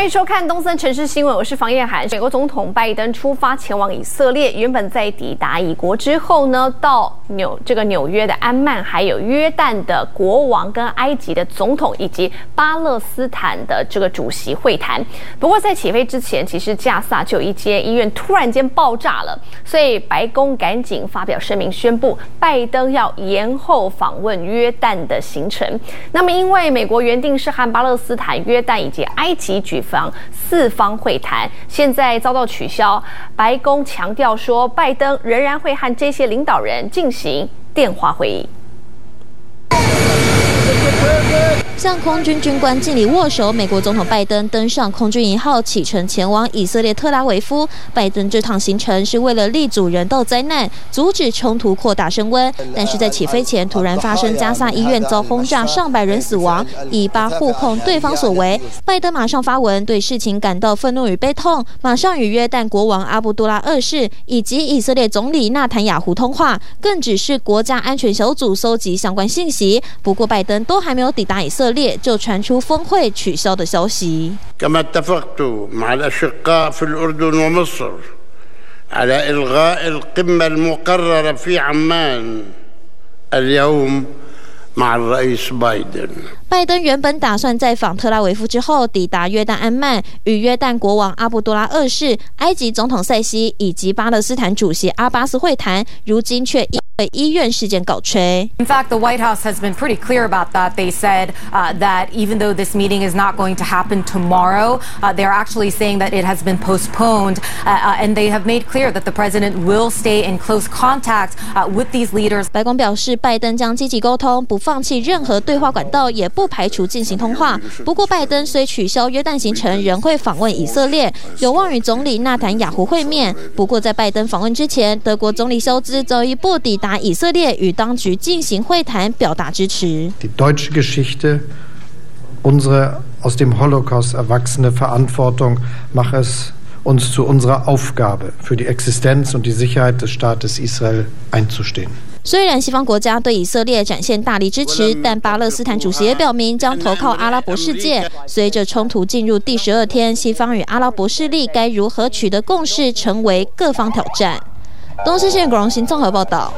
欢迎收看东森城市新闻，我是房彦涵。美国总统拜登出发前往以色列，原本在抵达以国之后呢，到纽这个纽约的安曼，还有约旦的国王跟埃及的总统以及巴勒斯坦的这个主席会谈。不过在起飞之前，其实加萨就有一间医院突然间爆炸了，所以白宫赶紧发表声明宣布，拜登要延后访问约旦的行程。那么因为美国原定是和巴勒斯坦、约旦以及埃及举方四方会谈现在遭到取消，白宫强调说，拜登仍然会和这些领导人进行电话会议。向空军军官敬礼握手，美国总统拜登登上空军一号启程前往以色列特拉维夫。拜登这趟行程是为了力阻人道灾难，阻止冲突扩大升温。但是在起飞前，突然发生加萨医院遭轰炸，上百人死亡，以巴互控对方所为。拜登马上发文对事情感到愤怒与悲痛，马上与约旦国王阿卜杜拉二世以及以色列总理纳坦雅胡通话，更指示国家安全小组搜集相关信息。不过拜登都还没有抵达以色列。就传出峰会取消的消息。拜登原本打算在访特拉维夫之后，抵达约旦安曼，与约旦国王阿卜杜拉二世、埃及总统塞西以及巴勒斯坦主席阿巴斯会谈，如今却因为医院事件告吹。In fact, the White House has been pretty clear about that. They said uh, that even though this meeting is not going to happen tomorrow, uh, they are actually saying that it has been postponed, uh, and they have made clear that the president will stay in close contact with these leaders. 白宫表示，拜登将积极沟通，不放弃任何对话管道，也不排除进行通话。不过，拜登虽取消约旦行程，仍会访问以色列，有望与总理纳坦雅胡会面。不过，在拜登访问之前，德国总理萧兹早一不抵达。以色列与当局进行会谈，表达支持。Die deutsche Geschichte, unsere aus dem Holocaust erwachsene Verantwortung, macht es uns zu unserer Aufgabe, für die Existenz und die Sicherheit des Staates Israel einzustehen。虽然西方国家对以色列展现大力支持，但巴勒斯坦主席也表明将投靠阿拉伯世界。随着冲突进入第十二天，西方与阿拉伯势力该如何取得共识，成为各方挑战。东森新闻广荣新综合报道，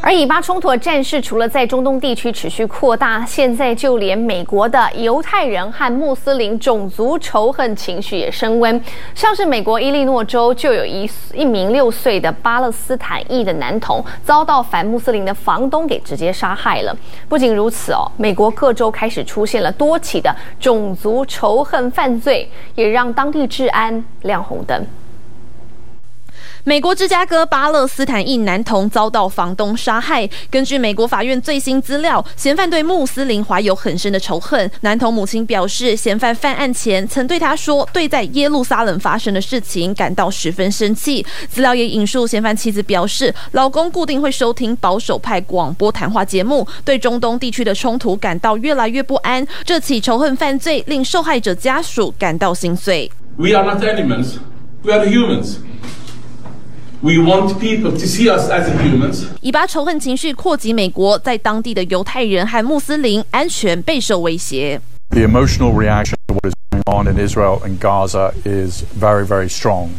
而以巴冲突的战事除了在中东地区持续扩大，现在就连美国的犹太人和穆斯林种族仇恨情绪也升温。像是美国伊利诺州就有一一名六岁的巴勒斯坦裔的男童遭到反穆斯林的房东给直接杀害了。不仅如此哦，美国各州开始出现了多起的种族仇恨犯罪，也让当地治安亮红灯。美国芝加哥巴勒斯坦裔男童遭到房东杀害。根据美国法院最新资料，嫌犯对穆斯林怀有很深的仇恨。男童母亲表示，嫌犯犯案前曾对他说，对在耶路撒冷发生的事情感到十分生气。资料也引述嫌犯妻子表示，老公固定会收听保守派广播谈话节目，对中东地区的冲突感到越来越不安。这起仇恨犯罪令受害者家属感到心碎。We are not animals. We are humans. We want people to see us as humans. 以巴仇恨情绪扩及美国，在当地的犹太人和穆斯林安全备受威胁。The emotional reaction to what is going on in Israel and Gaza is very, very strong.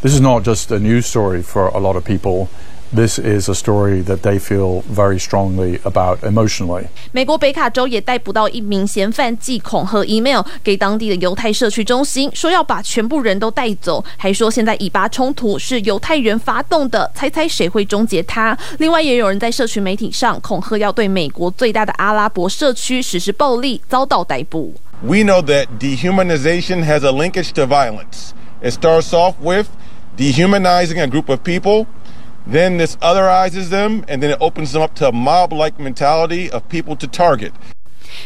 This is not just a news story for a lot of people. This is a story that they feel very strongly about emotionally. 美国北卡州也逮捕到一名嫌犯，寄恐吓 email 给当地的犹太社区中心，说要把全部人都带走，还说现在以巴冲突是犹太人发动的，猜猜谁会终结它？另外，也有人在社群媒体上恐吓要对美国最大的阿拉伯社区实施暴力，遭到逮捕。We know that dehumanization has a linkage to violence. It starts off with dehumanizing a group of people. Then this otherizes them, and then it opens them up to a mob-like mentality of people to target.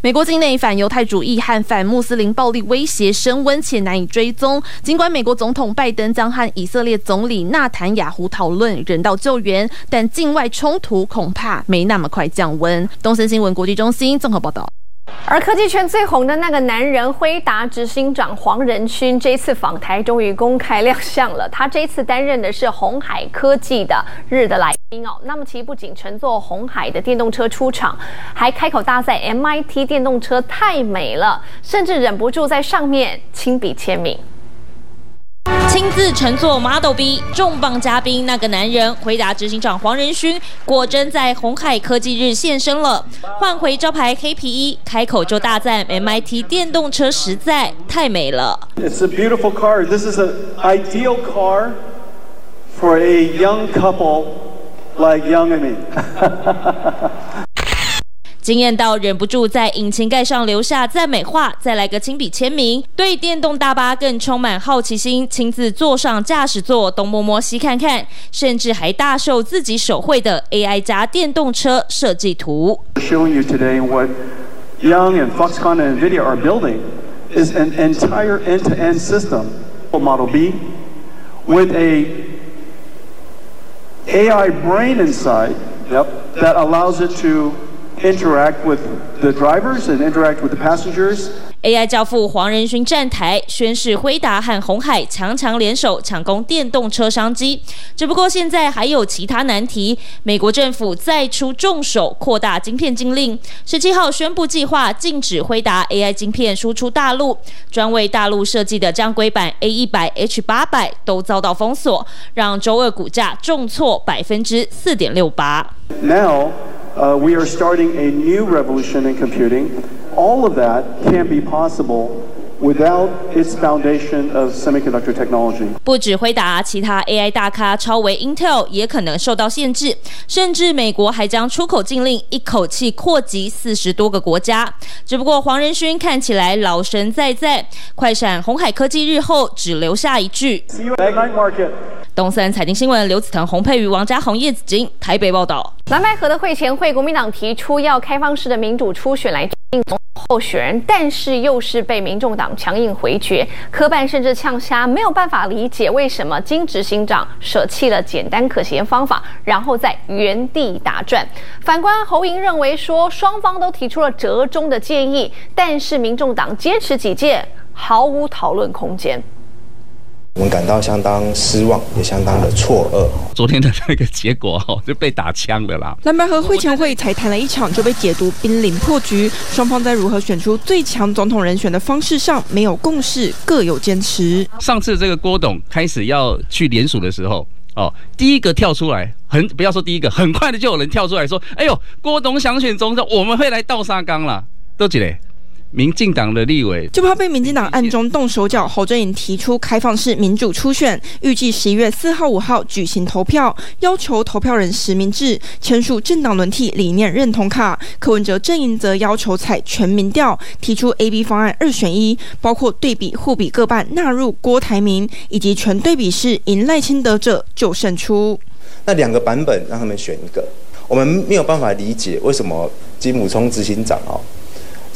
美国境内反犹太主义和反穆斯林暴力威胁升温且难以追踪。尽管美国总统拜登将和以色列总理纳坦雅胡讨论人道救援，但境外冲突恐怕没那么快降温。东森新闻国际中心综合报道。而科技圈最红的那个男人，辉达执行长黄仁勋，这次访台终于公开亮相了。他这次担任的是红海科技的日的来宾哦。那么其不仅乘坐红海的电动车出场，还开口搭载 MIT 电动车太美了，甚至忍不住在上面亲笔签名。亲自乘坐 Model B 重磅嘉宾那个男人，回答执行长黄仁勋，果真在红海科技日现身了，换回招牌黑皮衣，开口就大赞 MIT 电动车实在太美了。It's a beautiful car. This is an ideal car for a young couple like Young and me. 惊艳到忍不住在引擎盖上留下赞美话，再来个亲笔签名。对电动大巴更充满好奇心，亲自坐上驾驶座，东摸摸西看看，甚至还大秀自己手绘的 AI 加电动车设计图。Showing you today what Young and Foxconn and NVIDIA are building is an entire end-to-end system for Model B with a AI brain inside, yep, that allows it to interact with the drivers and interact with the passengers. AI 教父黄仁勋站台宣示，辉达和鸿海强强联手抢攻电动车商机。只不过现在还有其他难题，美国政府再出重手扩大晶片禁令，十七号宣布计划禁止辉达 AI 晶片输出大陆，专为大陆设计的将规版 A 一百 H 八百都遭到封锁，让周二股价重挫百分之四点六八。Now. Uh, we are starting a new revolution in computing. All of that can't be possible without its foundation of semiconductor technology. 不止辉达，其他 AI 大咖超微 Intel 也可能受到限制，甚至美国还将出口禁令一口气扩及四十多个国家。只不过黄仁勋看起来老神在在，快闪红海科技日后只留下一句。See you at night market. 东森财经新闻，刘子腾、洪佩瑜、王家宏、叶子金，台北报道。蓝白合的会前会，国民党提出要开放式的民主初选来决定候选人，但是又是被民众党强硬回绝。科办甚至呛瞎，没有办法理解为什么金执行长舍弃了简单可行方法，然后在原地打转。反观侯莹认为说，双方都提出了折中的建议，但是民众党坚持己见，毫无讨论空间。我们感到相当失望，也相当的错愕。昨天的那个结果哦，就被打枪了啦。蓝白和会前会才谈了一场，就被解读濒临破局。双方在如何选出最强总统人选的方式上没有共识，各有坚持。上次这个郭董开始要去联署的时候，哦，第一个跳出来，很不要说第一个，很快的就有人跳出来说：“哎呦，郭董想选总统，我们会来倒沙缸了。”都几嘞？民进党的立委就怕被民进党暗中动手脚。侯正颖提出开放式民主初选，预计十一月四号、五号举行投票，要求投票人实名制，签署政党轮替理念认同卡。柯文哲阵营则要求采全民调，提出 A、B 方案二选一，包括对比、互比各半纳入郭台铭，以及全对比式赢赖清德者就胜出。那两个版本让他们选一个，我们没有办法理解为什么金溥聪执行长哦。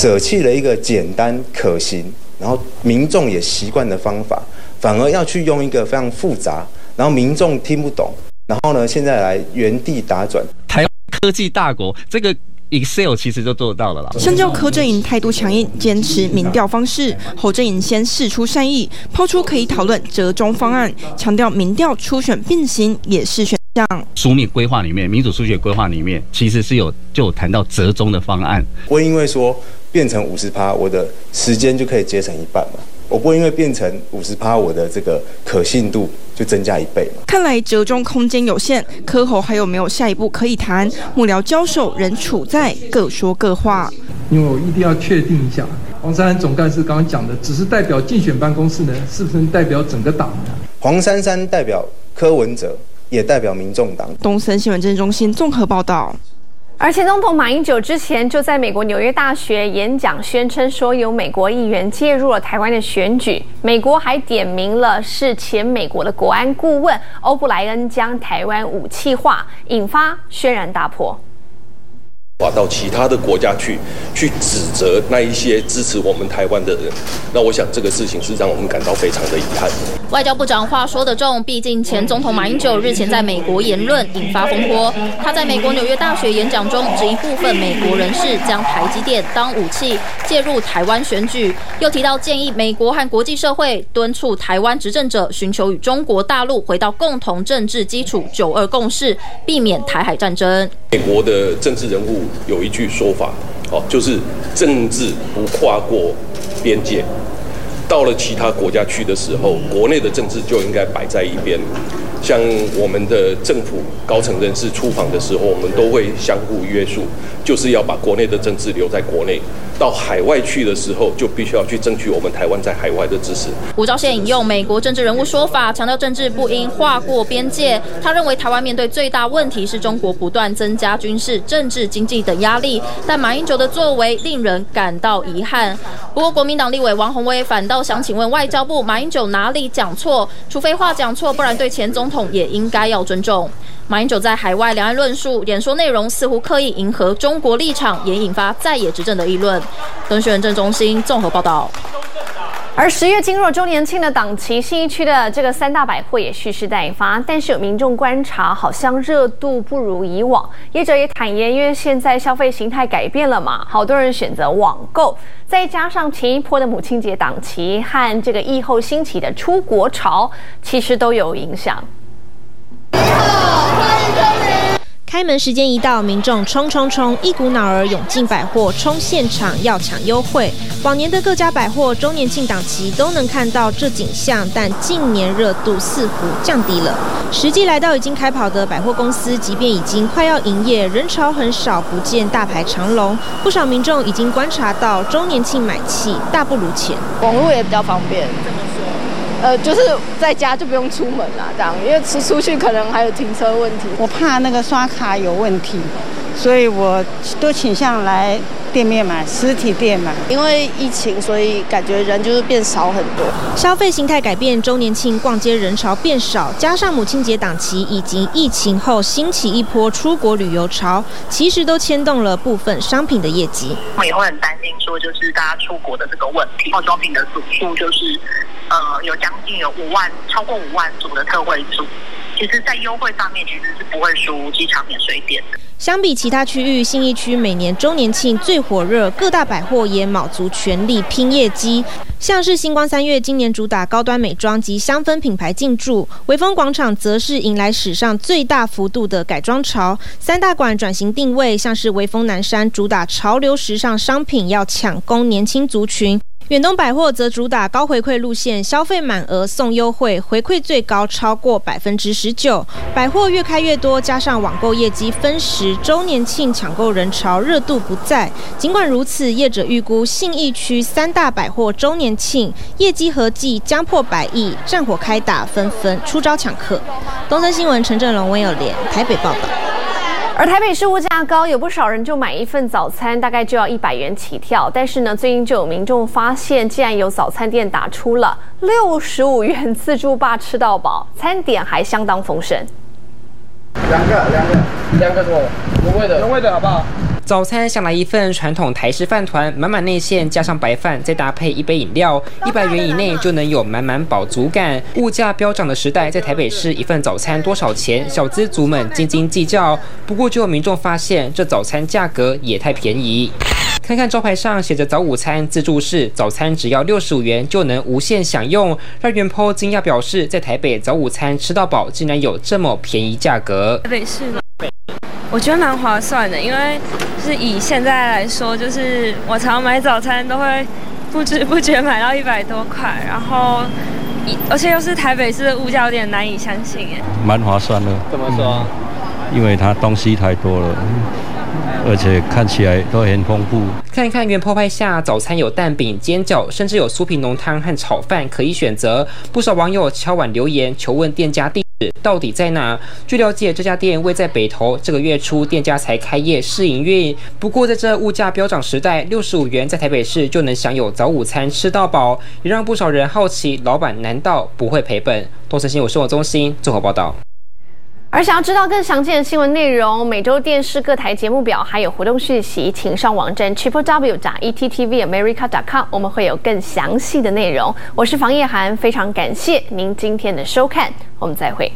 舍弃了一个简单可行，然后民众也习惯的方法，反而要去用一个非常复杂，然后民众听不懂，然后呢，现在来原地打转。台湾科技大国，这个 Excel 其实就做到了啦。相较柯阵营态度强硬，坚持民调方式，侯阵营先试出善意，抛出可以讨论折中方案，强调民调初选并行也是选项。书面规划里面，民主初选规划里面，其实是有就有谈到折中的方案。我因为说。变成五十趴，我的时间就可以节省一半嘛。我不会因为变成五十趴，我的这个可信度就增加一倍嘛。看来折中空间有限，柯侯还有没有下一步可以谈？幕僚交手仍处在各说各话。因为我一定要确定一下，黄珊珊总干事刚刚讲的，只是代表竞选办公室呢，是不是代表整个党呢？黄珊珊代表柯文哲，也代表民众党。东森新闻政治中心综合报道。而前总统马英九之前就在美国纽约大学演讲，宣称说有美国议员介入了台湾的选举。美国还点名了是前美国的国安顾问欧布莱恩将台湾武器化，引发轩然大波。到其他的国家去，去指责那一些支持我们台湾的人，那我想这个事情是让我们感到非常的遗憾。外交部长话说得重，毕竟前总统马英九日前在美国言论引发风波。他在美国纽约大学演讲中，指一部分美国人士将台积电当武器介入台湾选举，又提到建议美国和国际社会敦促台湾执政者寻求与中国大陆回到共同政治基础“九二共识”，避免台海战争。美国的政治人物。有一句说法，哦，就是政治不跨过边界，到了其他国家去的时候，国内的政治就应该摆在一边。像我们的政府高层人士出访的时候，我们都会相互约束，就是要把国内的政治留在国内。到海外去的时候，就必须要去争取我们台湾在海外的支持。吴钊燮引用美国政治人物说法，强调政治不应划过边界。他认为台湾面对最大问题是中国不断增加军事、政治、经济等压力，但马英九的作为令人感到遗憾。不过，国民党立委王鸿威反倒想请问外交部，马英九哪里讲错？除非话讲错，不然对前总统也应该要尊重。马英九在海外两岸论述演说内容似乎刻意迎合中国立场，也引发在野执政的议论。敦学正中心综合报道。而十月进入周年庆的档期，新一区的这个三大百货也蓄势待发，但是有民众观察，好像热度不如以往。业者也坦言，因为现在消费形态改变了嘛，好多人选择网购，再加上前一波的母亲节档期和这个疫后兴起的出国潮，其实都有影响。开门时间一到，民众冲冲冲，一股脑儿涌进百货，冲现场要抢优惠。往年的各家百货周年庆档期都能看到这景象，但近年热度似乎降低了。实际来到已经开跑的百货公司，即便已经快要营业，人潮很少，不见大排长龙。不少民众已经观察到，周年庆买气大不如前。网络也比较方便。呃，就是在家就不用出门啦，这样，因为出出去可能还有停车问题。我怕那个刷卡有问题，所以我都倾向来店面买，实体店买。因为疫情，所以感觉人就是变少很多。消费形态改变，周年庆逛街人潮变少，加上母亲节档期以及疫情后兴起一波出国旅游潮，其实都牵动了部分商品的业绩。我也会很担心，说就是大家出国的这个问题，化妆品的组数就是。呃，有将近有五万，超过五万组的特惠组，其实，在优惠上面其实是不会输机场免税店的。相比其他区域，信义区每年周年庆最火热，各大百货也卯足全力拼业绩。像是星光三月今年主打高端美妆及香氛品牌进驻，微风广场则是迎来史上最大幅度的改装潮。三大馆转型定位，像是微风南山主打潮流时尚商品，要抢攻年轻族群。远东百货则主打高回馈路线，消费满额送优惠，回馈最高超过百分之十九。百货越开越多，加上网购业绩分时，周年庆抢购人潮热度不在。尽管如此，业者预估信义区三大百货周年庆业绩合计将破百亿，战火开打，纷纷出招抢客。东森新闻陈振龙、温友莲台北报道。而台北市物价高，有不少人就买一份早餐，大概就要一百元起跳。但是呢，最近就有民众发现，竟然有早餐店打出了六十五元自助霸吃到饱，餐点还相当丰盛。两个，两个，两个多，原味的，原味的好不好？早餐想来一份传统台式饭团，满满内馅加上白饭，再搭配一杯饮料，一百元以内就能有满满饱足感。物价飙涨的时代，在台北市一份早餐多少钱？小资族们斤斤计较。不过就有民众发现，这早餐价格也太便宜。看看招牌上写着“早午餐自助式”，早餐只要六十五元就能无限享用，让原 po 惊讶表示，在台北早午餐吃到饱，竟然有这么便宜价格。台北市吗？我觉得蛮划算的，因为就是以现在来说，就是我常买早餐都会不知不觉买到一百多块，然后而且又是台北市的物价，有点难以相信哎。蛮划算的。怎么说？因为它东西太多了。而且看起来都很丰富。看一看原拍下，早餐有蛋饼、煎饺，甚至有酥皮浓汤和炒饭可以选择。不少网友敲碗留言求问店家地址到底在哪。据了解，这家店位在北投，这个月初店家才开业试营运。不过在这物价飙涨时代，六十五元在台北市就能享有早午餐吃到饱，也让不少人好奇，老板难道不会赔本？东森新闻生活中心综合报道。而想要知道更详尽的新闻内容，每周电视各台节目表还有活动讯息，请上网站 triple w 打 e t t v america dot com，我们会有更详细的内容。我是房叶涵，非常感谢您今天的收看，我们再会。